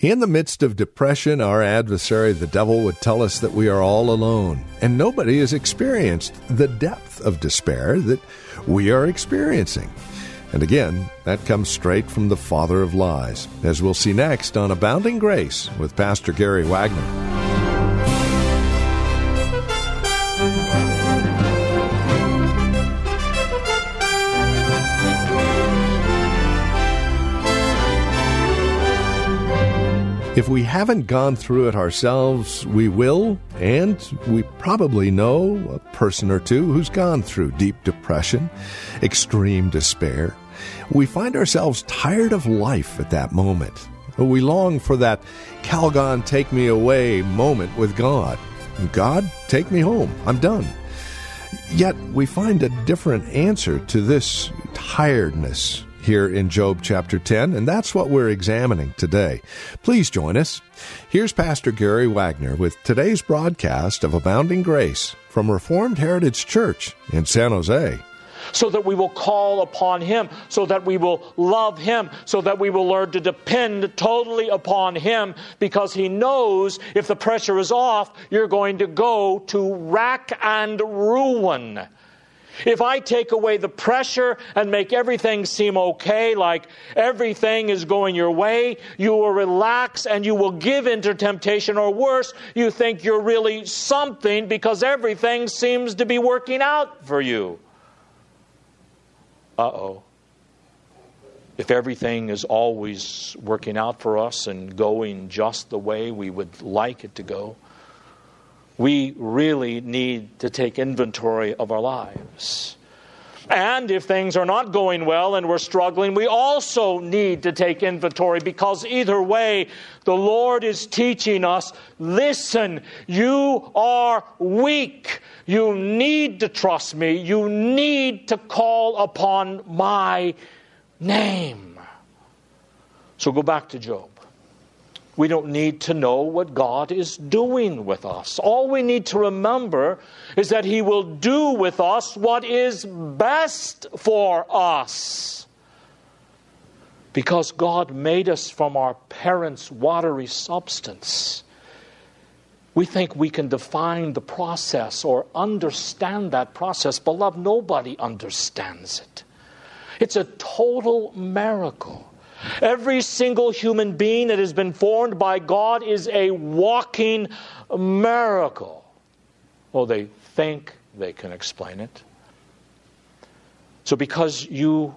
In the midst of depression, our adversary, the devil, would tell us that we are all alone, and nobody has experienced the depth of despair that we are experiencing. And again, that comes straight from the father of lies, as we'll see next on Abounding Grace with Pastor Gary Wagner. If we haven't gone through it ourselves, we will, and we probably know a person or two who's gone through deep depression, extreme despair. We find ourselves tired of life at that moment. We long for that Calgon take me away moment with God. God, take me home. I'm done. Yet we find a different answer to this tiredness here in Job chapter 10, and that's what we're examining today. Please join us. Here's Pastor Gary Wagner with today's broadcast of Abounding Grace from Reformed Heritage Church in San Jose so that we will call upon Him, so that we will love Him, so that we will learn to depend totally upon Him, because He knows if the pressure is off, you're going to go to rack and ruin. If I take away the pressure and make everything seem okay, like everything is going your way, you will relax and you will give into temptation, or worse, you think you're really something because everything seems to be working out for you. Uh oh. If everything is always working out for us and going just the way we would like it to go, we really need to take inventory of our lives. And if things are not going well and we're struggling, we also need to take inventory because either way, the Lord is teaching us listen, you are weak. You need to trust me. You need to call upon my name. So go back to Job. We don't need to know what God is doing with us. All we need to remember is that He will do with us what is best for us. Because God made us from our parents' watery substance. We think we can define the process or understand that process. Beloved, nobody understands it. It's a total miracle. Every single human being that has been formed by God is a walking miracle. Well, they think they can explain it. So, because you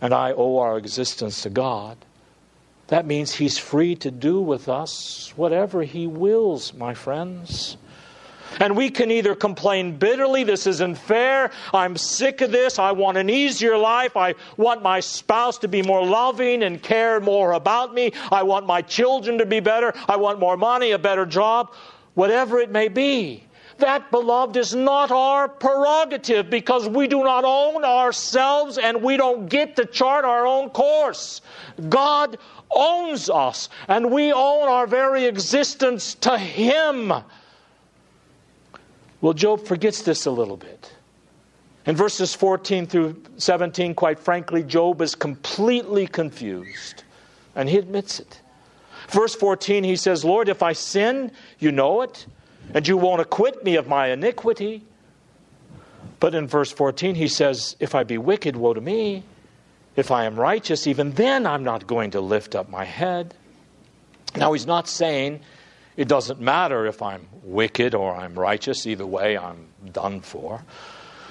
and I owe our existence to God, that means He's free to do with us whatever He wills, my friends. And we can either complain bitterly, this isn't fair, I'm sick of this, I want an easier life, I want my spouse to be more loving and care more about me, I want my children to be better, I want more money, a better job, whatever it may be. That, beloved, is not our prerogative because we do not own ourselves and we don't get to chart our own course. God owns us and we own our very existence to Him. Well, Job forgets this a little bit. In verses 14 through 17, quite frankly, Job is completely confused, and he admits it. Verse 14, he says, Lord, if I sin, you know it, and you won't acquit me of my iniquity. But in verse 14, he says, If I be wicked, woe to me. If I am righteous, even then I'm not going to lift up my head. Now, he's not saying it doesn't matter if I'm wicked or I'm righteous, either way, I'm done for.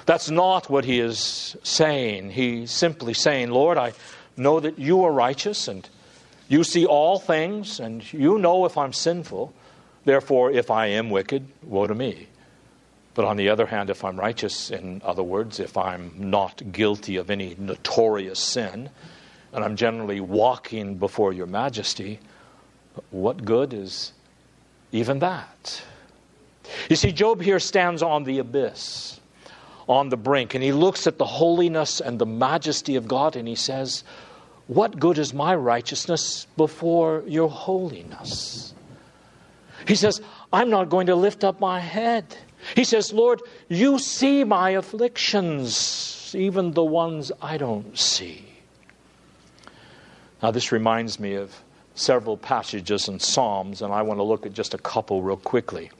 That's not what he is saying. He's simply saying, Lord, I know that you are righteous and you see all things and you know if I'm sinful. Therefore, if I am wicked, woe to me. But on the other hand, if I'm righteous, in other words, if I'm not guilty of any notorious sin, and I'm generally walking before your majesty, What good is even that? You see, Job here stands on the abyss, on the brink, and he looks at the holiness and the majesty of God and he says, What good is my righteousness before your holiness? He says, I'm not going to lift up my head. He says, Lord, you see my afflictions, even the ones I don't see. Now, this reminds me of several passages in Psalms, and I want to look at just a couple real quickly.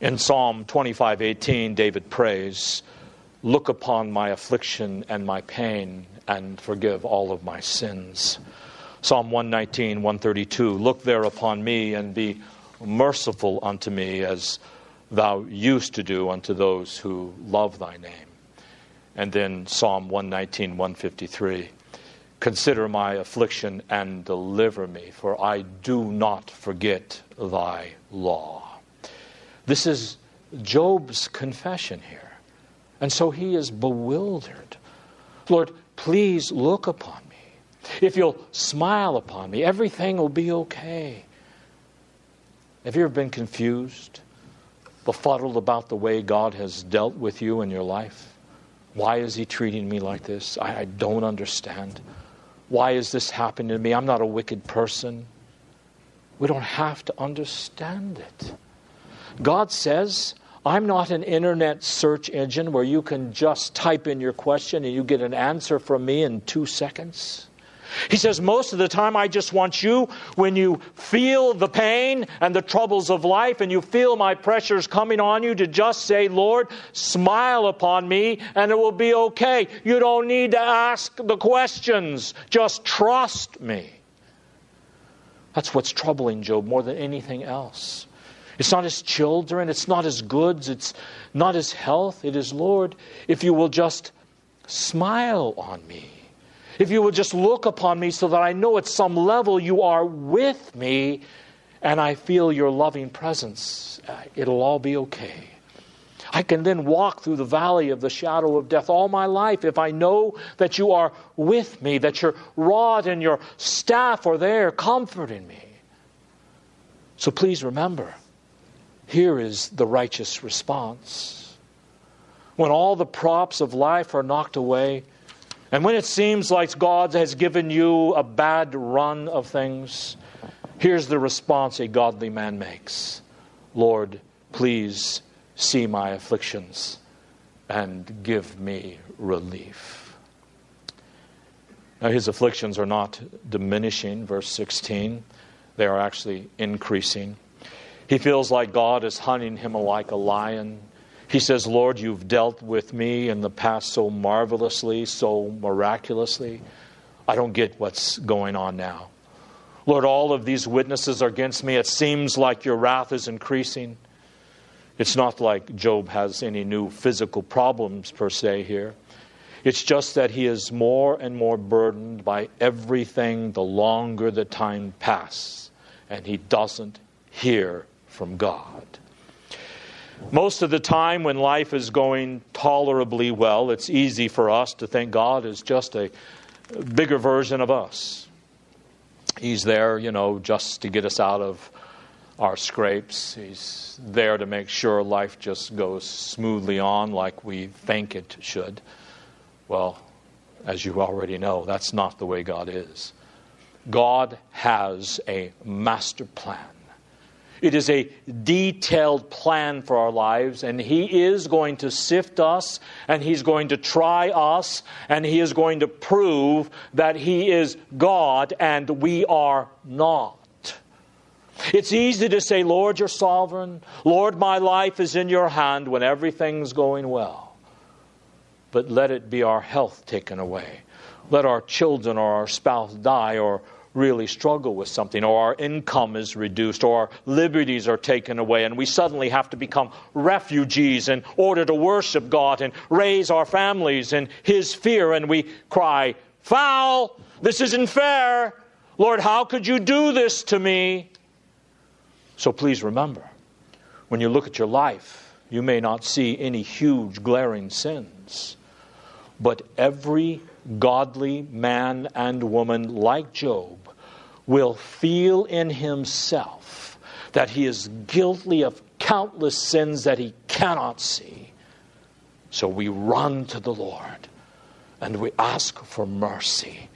In Psalm 25:18, David prays, "Look upon my affliction and my pain and forgive all of my sins." Psalm 119, 132, "Look there upon me and be merciful unto me as thou used to do unto those who love thy name." And then Psalm 119, 153, Consider my affliction and deliver me, for I do not forget thy law. This is Job's confession here. And so he is bewildered. Lord, please look upon me. If you'll smile upon me, everything will be okay. Have you ever been confused, befuddled about the way God has dealt with you in your life? Why is he treating me like this? I, I don't understand. Why is this happening to me? I'm not a wicked person. We don't have to understand it. God says, I'm not an internet search engine where you can just type in your question and you get an answer from me in two seconds. He says, Most of the time, I just want you, when you feel the pain and the troubles of life and you feel my pressures coming on you, to just say, Lord, smile upon me and it will be okay. You don't need to ask the questions, just trust me. That's what's troubling Job more than anything else. It's not his children, it's not his goods, it's not his health. It is, Lord, if you will just smile on me if you will just look upon me so that I know at some level you are with me and I feel your loving presence, uh, it'll all be okay. I can then walk through the valley of the shadow of death all my life if I know that you are with me, that your rod and your staff are there comforting me. So please remember here is the righteous response. When all the props of life are knocked away, and when it seems like God has given you a bad run of things, here's the response a godly man makes Lord, please see my afflictions and give me relief. Now, his afflictions are not diminishing, verse 16. They are actually increasing. He feels like God is hunting him like a lion he says, Lord, you've dealt with me in the past so marvelously, so miraculously. I don't get what's going on now. Lord, all of these witnesses are against me. It seems like your wrath is increasing. It's not like Job has any new physical problems per se here. It's just that he is more and more burdened by everything the longer the time passes, and he doesn't hear from God. Most of the time, when life is going tolerably well, it's easy for us to think God is just a bigger version of us. He's there, you know, just to get us out of our scrapes. He's there to make sure life just goes smoothly on like we think it should. Well, as you already know, that's not the way God is. God has a master plan. It is a detailed plan for our lives, and He is going to sift us, and He's going to try us, and He is going to prove that He is God and we are not. It's easy to say, Lord, you're sovereign. Lord, my life is in your hand when everything's going well. But let it be our health taken away. Let our children or our spouse die or really struggle with something, or our income is reduced, or our liberties are taken away, and we suddenly have to become refugees in order to worship God and raise our families in His fear, and we cry, Foul! This isn't fair! Lord, how could you do this to me? So please remember, when you look at your life, you may not see any huge glaring sins, but every godly man and woman like Job will feel in himself that he is guilty of countless sins that he cannot see. So we run to the Lord and we ask for mercy,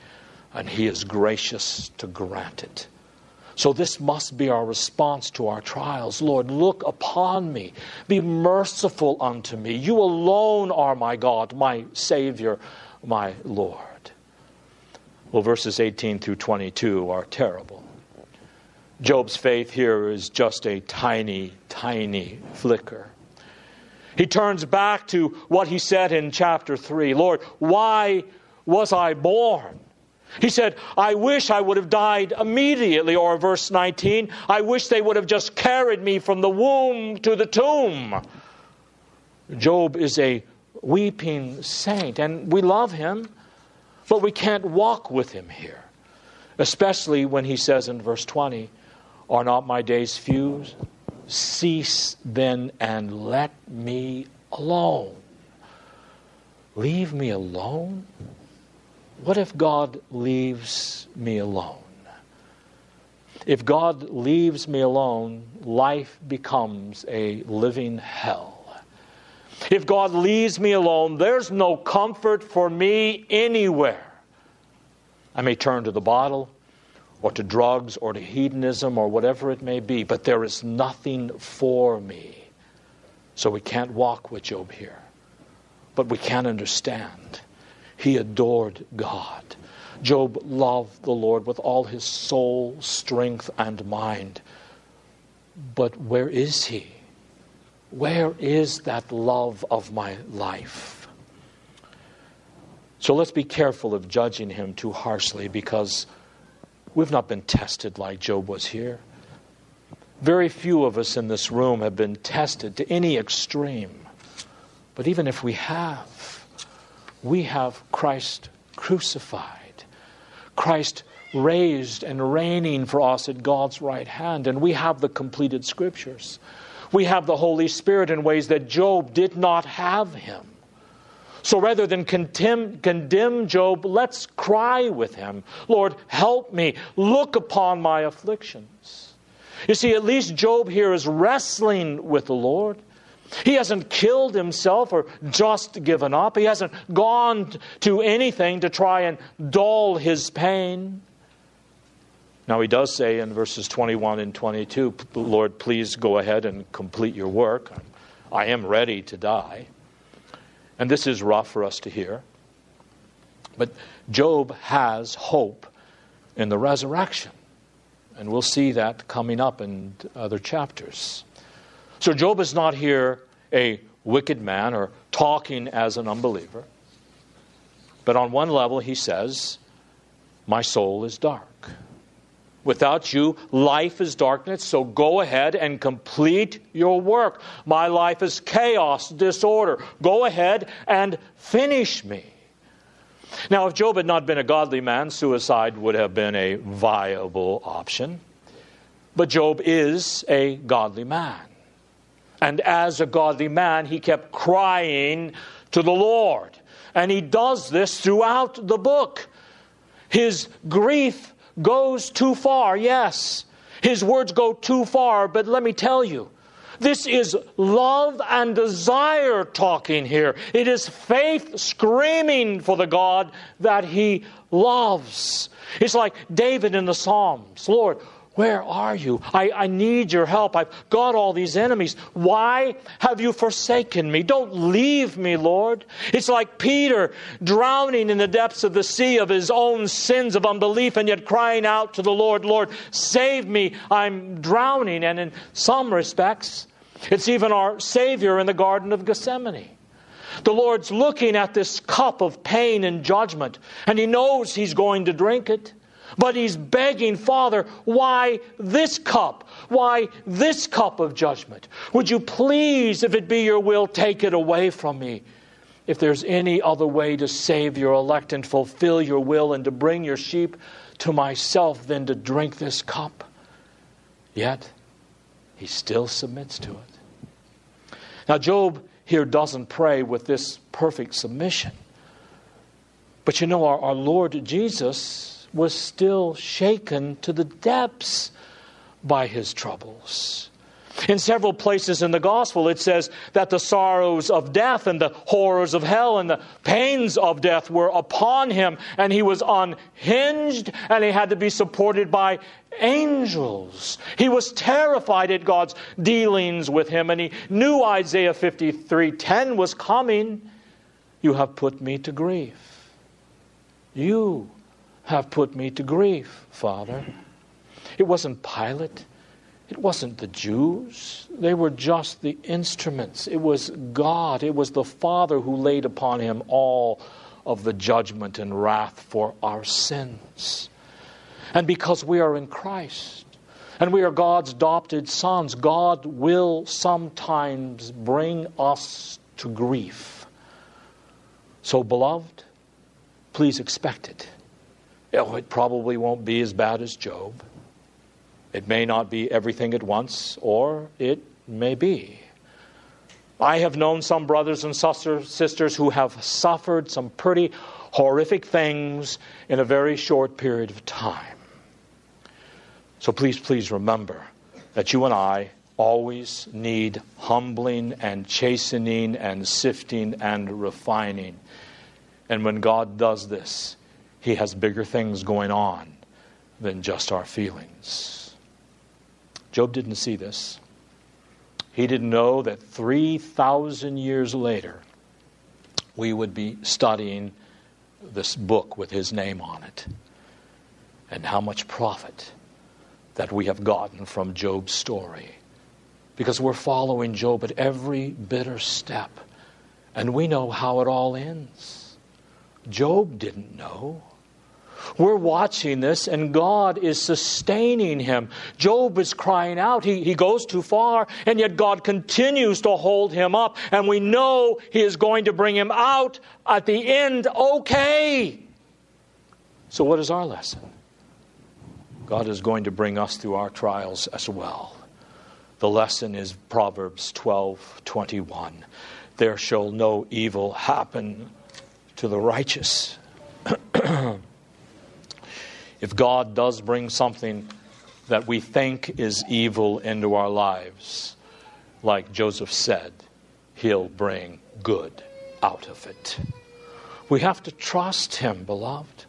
and he is gracious to grant it. So, this must be our response to our trials. Lord, look upon me. Be merciful unto me. You alone are my God, my Savior, my Lord. Well, verses 18 through 22 are terrible. Job's faith here is just a tiny, tiny flicker. He turns back to what he said in chapter 3 Lord, why was I born? He said, I wish I would have died immediately. Or verse 19, I wish they would have just carried me from the womb to the tomb. Job is a weeping saint, and we love him, but we can't walk with him here. Especially when he says in verse 20, Are not my days few? Cease then and let me alone. Leave me alone? What if God leaves me alone? If God leaves me alone, life becomes a living hell. If God leaves me alone, there's no comfort for me anywhere. I may turn to the bottle or to drugs or to hedonism or whatever it may be, but there is nothing for me. So we can't walk with Job here, but we can understand he adored God. Job loved the Lord with all his soul, strength, and mind. But where is he? Where is that love of my life? So let's be careful of judging him too harshly because we've not been tested like Job was here. Very few of us in this room have been tested to any extreme. But even if we have, we have Christ crucified, Christ raised and reigning for us at God's right hand, and we have the completed scriptures. We have the Holy Spirit in ways that Job did not have him. So rather than condemn, condemn Job, let's cry with him Lord, help me. Look upon my afflictions. You see, at least Job here is wrestling with the Lord. He hasn't killed himself or just given up. He hasn't gone to anything to try and dull his pain. Now, he does say in verses 21 and 22, Lord, please go ahead and complete your work. I am ready to die. And this is rough for us to hear. But Job has hope in the resurrection. And we'll see that coming up in other chapters. So Job is not here a wicked man or talking as an unbeliever. But on one level, he says, My soul is dark. Without you, life is darkness, so go ahead and complete your work. My life is chaos, disorder. Go ahead and finish me. Now, if Job had not been a godly man, suicide would have been a viable option. But Job is a godly man. And as a godly man, he kept crying to the Lord. And he does this throughout the book. His grief goes too far, yes. His words go too far, but let me tell you, this is love and desire talking here. It is faith screaming for the God that he loves. It's like David in the Psalms Lord, where are you? I, I need your help. I've got all these enemies. Why have you forsaken me? Don't leave me, Lord. It's like Peter drowning in the depths of the sea of his own sins of unbelief and yet crying out to the Lord, Lord, save me. I'm drowning. And in some respects, it's even our Savior in the Garden of Gethsemane. The Lord's looking at this cup of pain and judgment, and He knows He's going to drink it. But he's begging, Father, why this cup? Why this cup of judgment? Would you please, if it be your will, take it away from me? If there's any other way to save your elect and fulfill your will and to bring your sheep to myself than to drink this cup. Yet, he still submits to it. Now, Job here doesn't pray with this perfect submission. But you know, our, our Lord Jesus was still shaken to the depths by his troubles. In several places in the gospel, it says that the sorrows of death and the horrors of hell and the pains of death were upon him, and he was unhinged, and he had to be supported by angels. He was terrified at God's dealings with him, and he knew Isaiah 53:10 was coming. You have put me to grief. You have put me to grief, Father. It wasn't Pilate. It wasn't the Jews. They were just the instruments. It was God. It was the Father who laid upon him all of the judgment and wrath for our sins. And because we are in Christ and we are God's adopted sons, God will sometimes bring us to grief. So, beloved, please expect it. Oh, it probably won't be as bad as Job. It may not be everything at once, or it may be. I have known some brothers and sisters who have suffered some pretty horrific things in a very short period of time. So please, please remember that you and I always need humbling and chastening and sifting and refining. And when God does this, He has bigger things going on than just our feelings. Job didn't see this. He didn't know that 3,000 years later, we would be studying this book with his name on it. And how much profit that we have gotten from Job's story. Because we're following Job at every bitter step. And we know how it all ends. Job didn't know. We're watching this, and God is sustaining him. Job is crying out. He, he goes too far, and yet God continues to hold him up, and we know He is going to bring him out at the end okay. So, what is our lesson? God is going to bring us through our trials as well. The lesson is Proverbs 12 21. There shall no evil happen to the righteous. if God does bring something that we think is evil into our lives, like Joseph said, he'll bring good out of it. We have to trust him, beloved.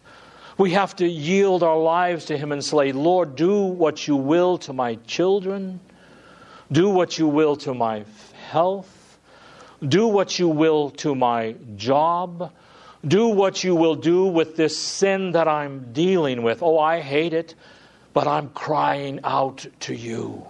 We have to yield our lives to him and say, Lord, do what you will to my children, do what you will to my health, do what you will to my job do what you will do with this sin that I'm dealing with. Oh, I hate it, but I'm crying out to you.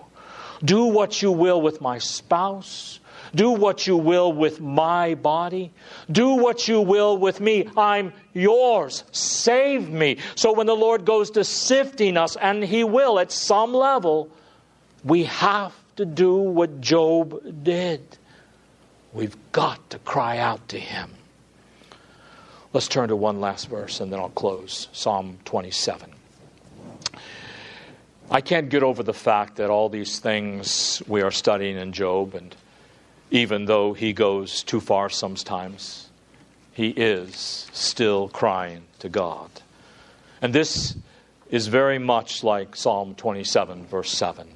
Do what you will with my spouse. Do what you will with my body. Do what you will with me. I'm yours. Save me. So when the Lord goes to sifting us, and He will at some level, we have to do what Job did. We've got to cry out to Him. Let's turn to one last verse and then I'll close Psalm 27. I can't get over the fact that all these things we are studying in Job, and even though he goes too far sometimes, he is still crying to God. And this is very much like Psalm 27, verse 7.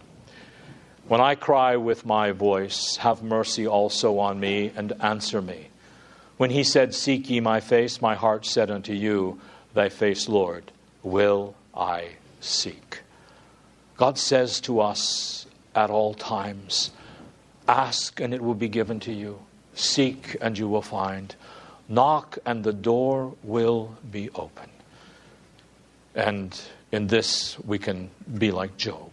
When I cry with my voice, have mercy also on me and answer me. When he said, Seek ye my face, my heart said unto you, Thy face, Lord, will I seek. God says to us at all times, Ask and it will be given to you. Seek and you will find. Knock and the door will be open. And in this we can be like Job.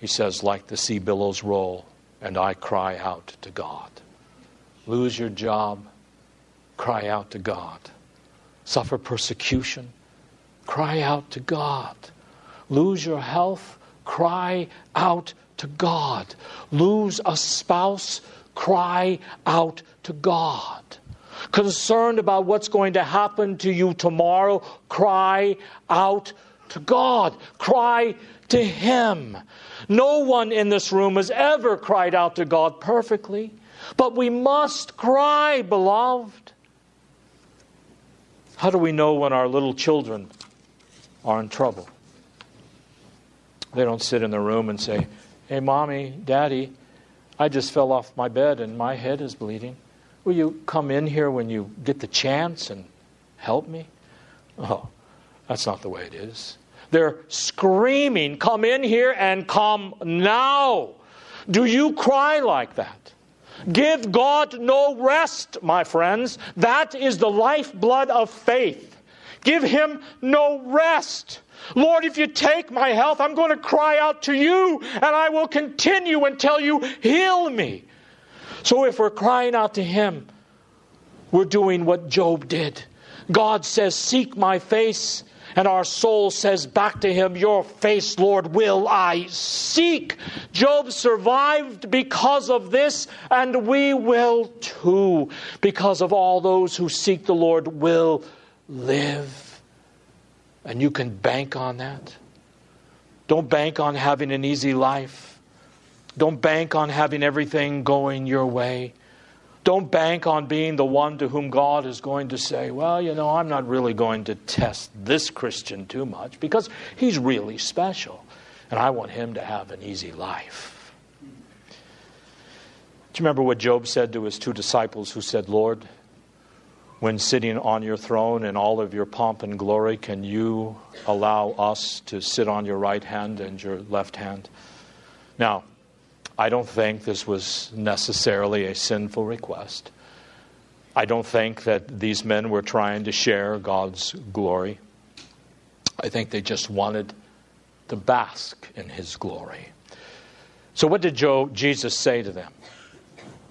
He says, Like the sea billows roll, and I cry out to God. Lose your job cry out to God. Suffer persecution, cry out to God. Lose your health, cry out to God. Lose a spouse, cry out to God. Concerned about what's going to happen to you tomorrow, cry out to God. Cry to Him. No one in this room has ever cried out to God perfectly, but we must cry, beloved. How do we know when our little children are in trouble. They don't sit in the room and say, Hey, mommy, daddy, I just fell off my bed and my head is bleeding. Will you come in here when you get the chance and help me? Oh, that's not the way it is. They're screaming, Come in here and come now. Do you cry like that? Give God no rest, my friends. That is the lifeblood of faith. Give Him no rest. Lord, if you take my health, I'm going to cry out to you and I will continue until you heal me. So if we're crying out to Him, we're doing what Job did. God says, Seek my face. And our soul says back to him, Your face, Lord, will I seek. Job survived because of this, and we will too, because of all those who seek the Lord will live. And you can bank on that. Don't bank on having an easy life. Don't bank on having everything going your way. Don't bank on being the one to whom God is going to say, well, you know, I'm not really going to test this Christian too much because he's really special and I want him to have an easy life. Do you remember what Job said to his two disciples who said, Lord, when sitting on your throne in all of your pomp and glory, can you allow us to sit on your right hand and your left hand? Now, I don't think this was necessarily a sinful request. I don't think that these men were trying to share God's glory. I think they just wanted to bask in his glory. So, what did Job, Jesus say to them?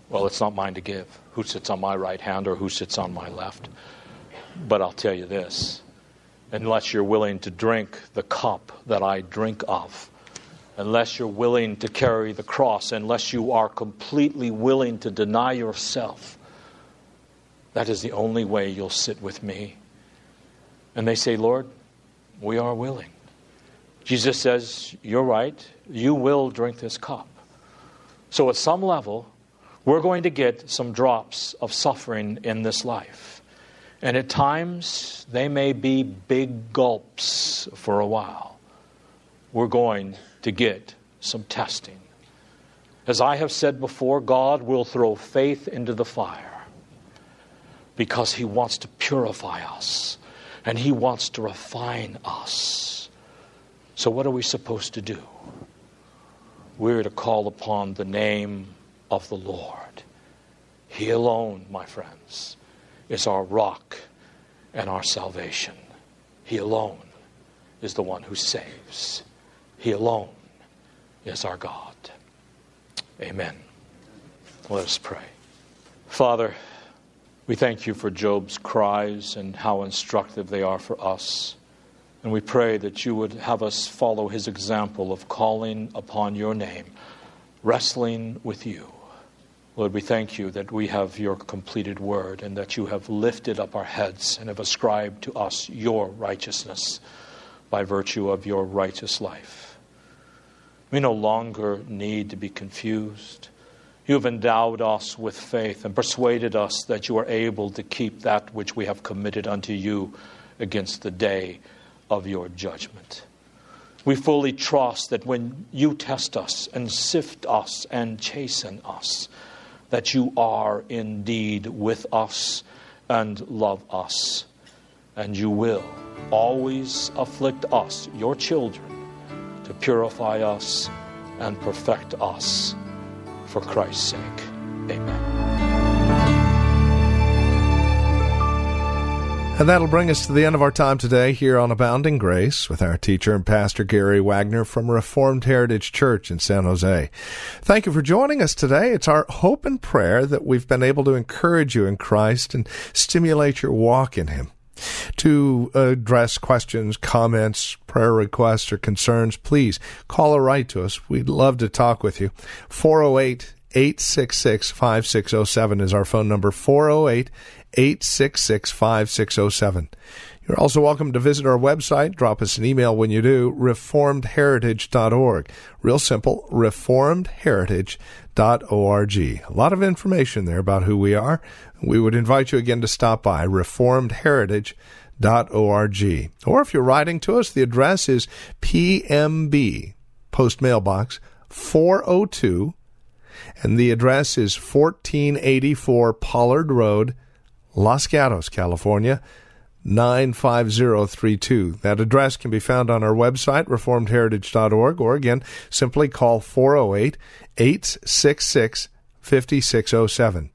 Well, it's not mine to give who sits on my right hand or who sits on my left. But I'll tell you this unless you're willing to drink the cup that I drink of, unless you're willing to carry the cross, unless you are completely willing to deny yourself, that is the only way you'll sit with me. And they say, Lord, we are willing. Jesus says, You're right, you will drink this cup. So, at some level, we're going to get some drops of suffering in this life. And at times, they may be big gulps for a while. We're going to get some testing. As I have said before, God will throw faith into the fire because He wants to purify us and He wants to refine us. So, what are we supposed to do? We're to call upon the name of the Lord. He alone, my friends, is our rock and our salvation. He alone is the one who saves. He alone is our God. Amen. Let us pray. Father, we thank you for Job's cries and how instructive they are for us. And we pray that you would have us follow his example of calling upon your name, wrestling with you. Lord, we thank you that we have your completed word and that you have lifted up our heads and have ascribed to us your righteousness by virtue of your righteous life. We no longer need to be confused. You have endowed us with faith and persuaded us that you are able to keep that which we have committed unto you against the day of your judgment. We fully trust that when you test us and sift us and chasten us, that you are indeed with us and love us, and you will always afflict us, your children to purify us and perfect us for Christ's sake. Amen. And that'll bring us to the end of our time today here on Abounding Grace with our teacher and pastor Gary Wagner from Reformed Heritage Church in San Jose. Thank you for joining us today. It's our hope and prayer that we've been able to encourage you in Christ and stimulate your walk in Him. To address questions, comments, prayer requests, or concerns, please call or write to us. We'd love to talk with you. 408 866 5607 is our phone number 408 866 5607. You're also welcome to visit our website. Drop us an email when you do, reformedheritage.org. Real simple, reformedheritage.org. A lot of information there about who we are. We would invite you again to stop by, reformedheritage.org Or if you're writing to us, the address is PMB, Post Mailbox 402, and the address is 1484 Pollard Road, Los Gatos, California. 95032. That address can be found on our website, reformedheritage.org, or again, simply call 408 866 5607.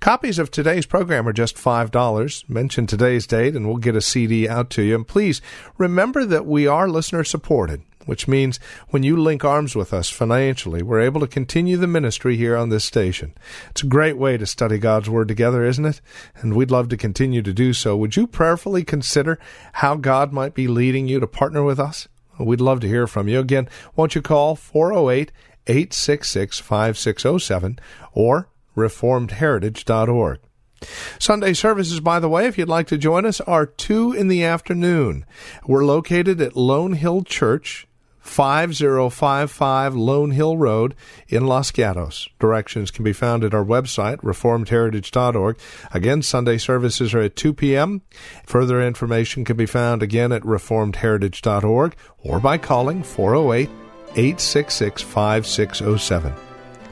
Copies of today's program are just $5. Mention today's date and we'll get a CD out to you. And please remember that we are listener supported, which means when you link arms with us financially, we're able to continue the ministry here on this station. It's a great way to study God's Word together, isn't it? And we'd love to continue to do so. Would you prayerfully consider how God might be leading you to partner with us? We'd love to hear from you. Again, won't you call 408 866 5607 or reformedheritage.org. Sunday services, by the way, if you'd like to join us, are 2 in the afternoon. We're located at Lone Hill Church, 5055 Lone Hill Road in Los Gatos. Directions can be found at our website, reformedheritage.org. Again, Sunday services are at 2 p.m. Further information can be found again at reformedheritage.org or by calling 408 866 5607.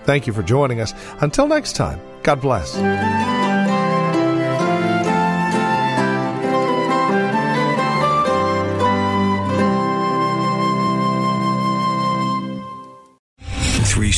Thank you for joining us. Until next time, God bless.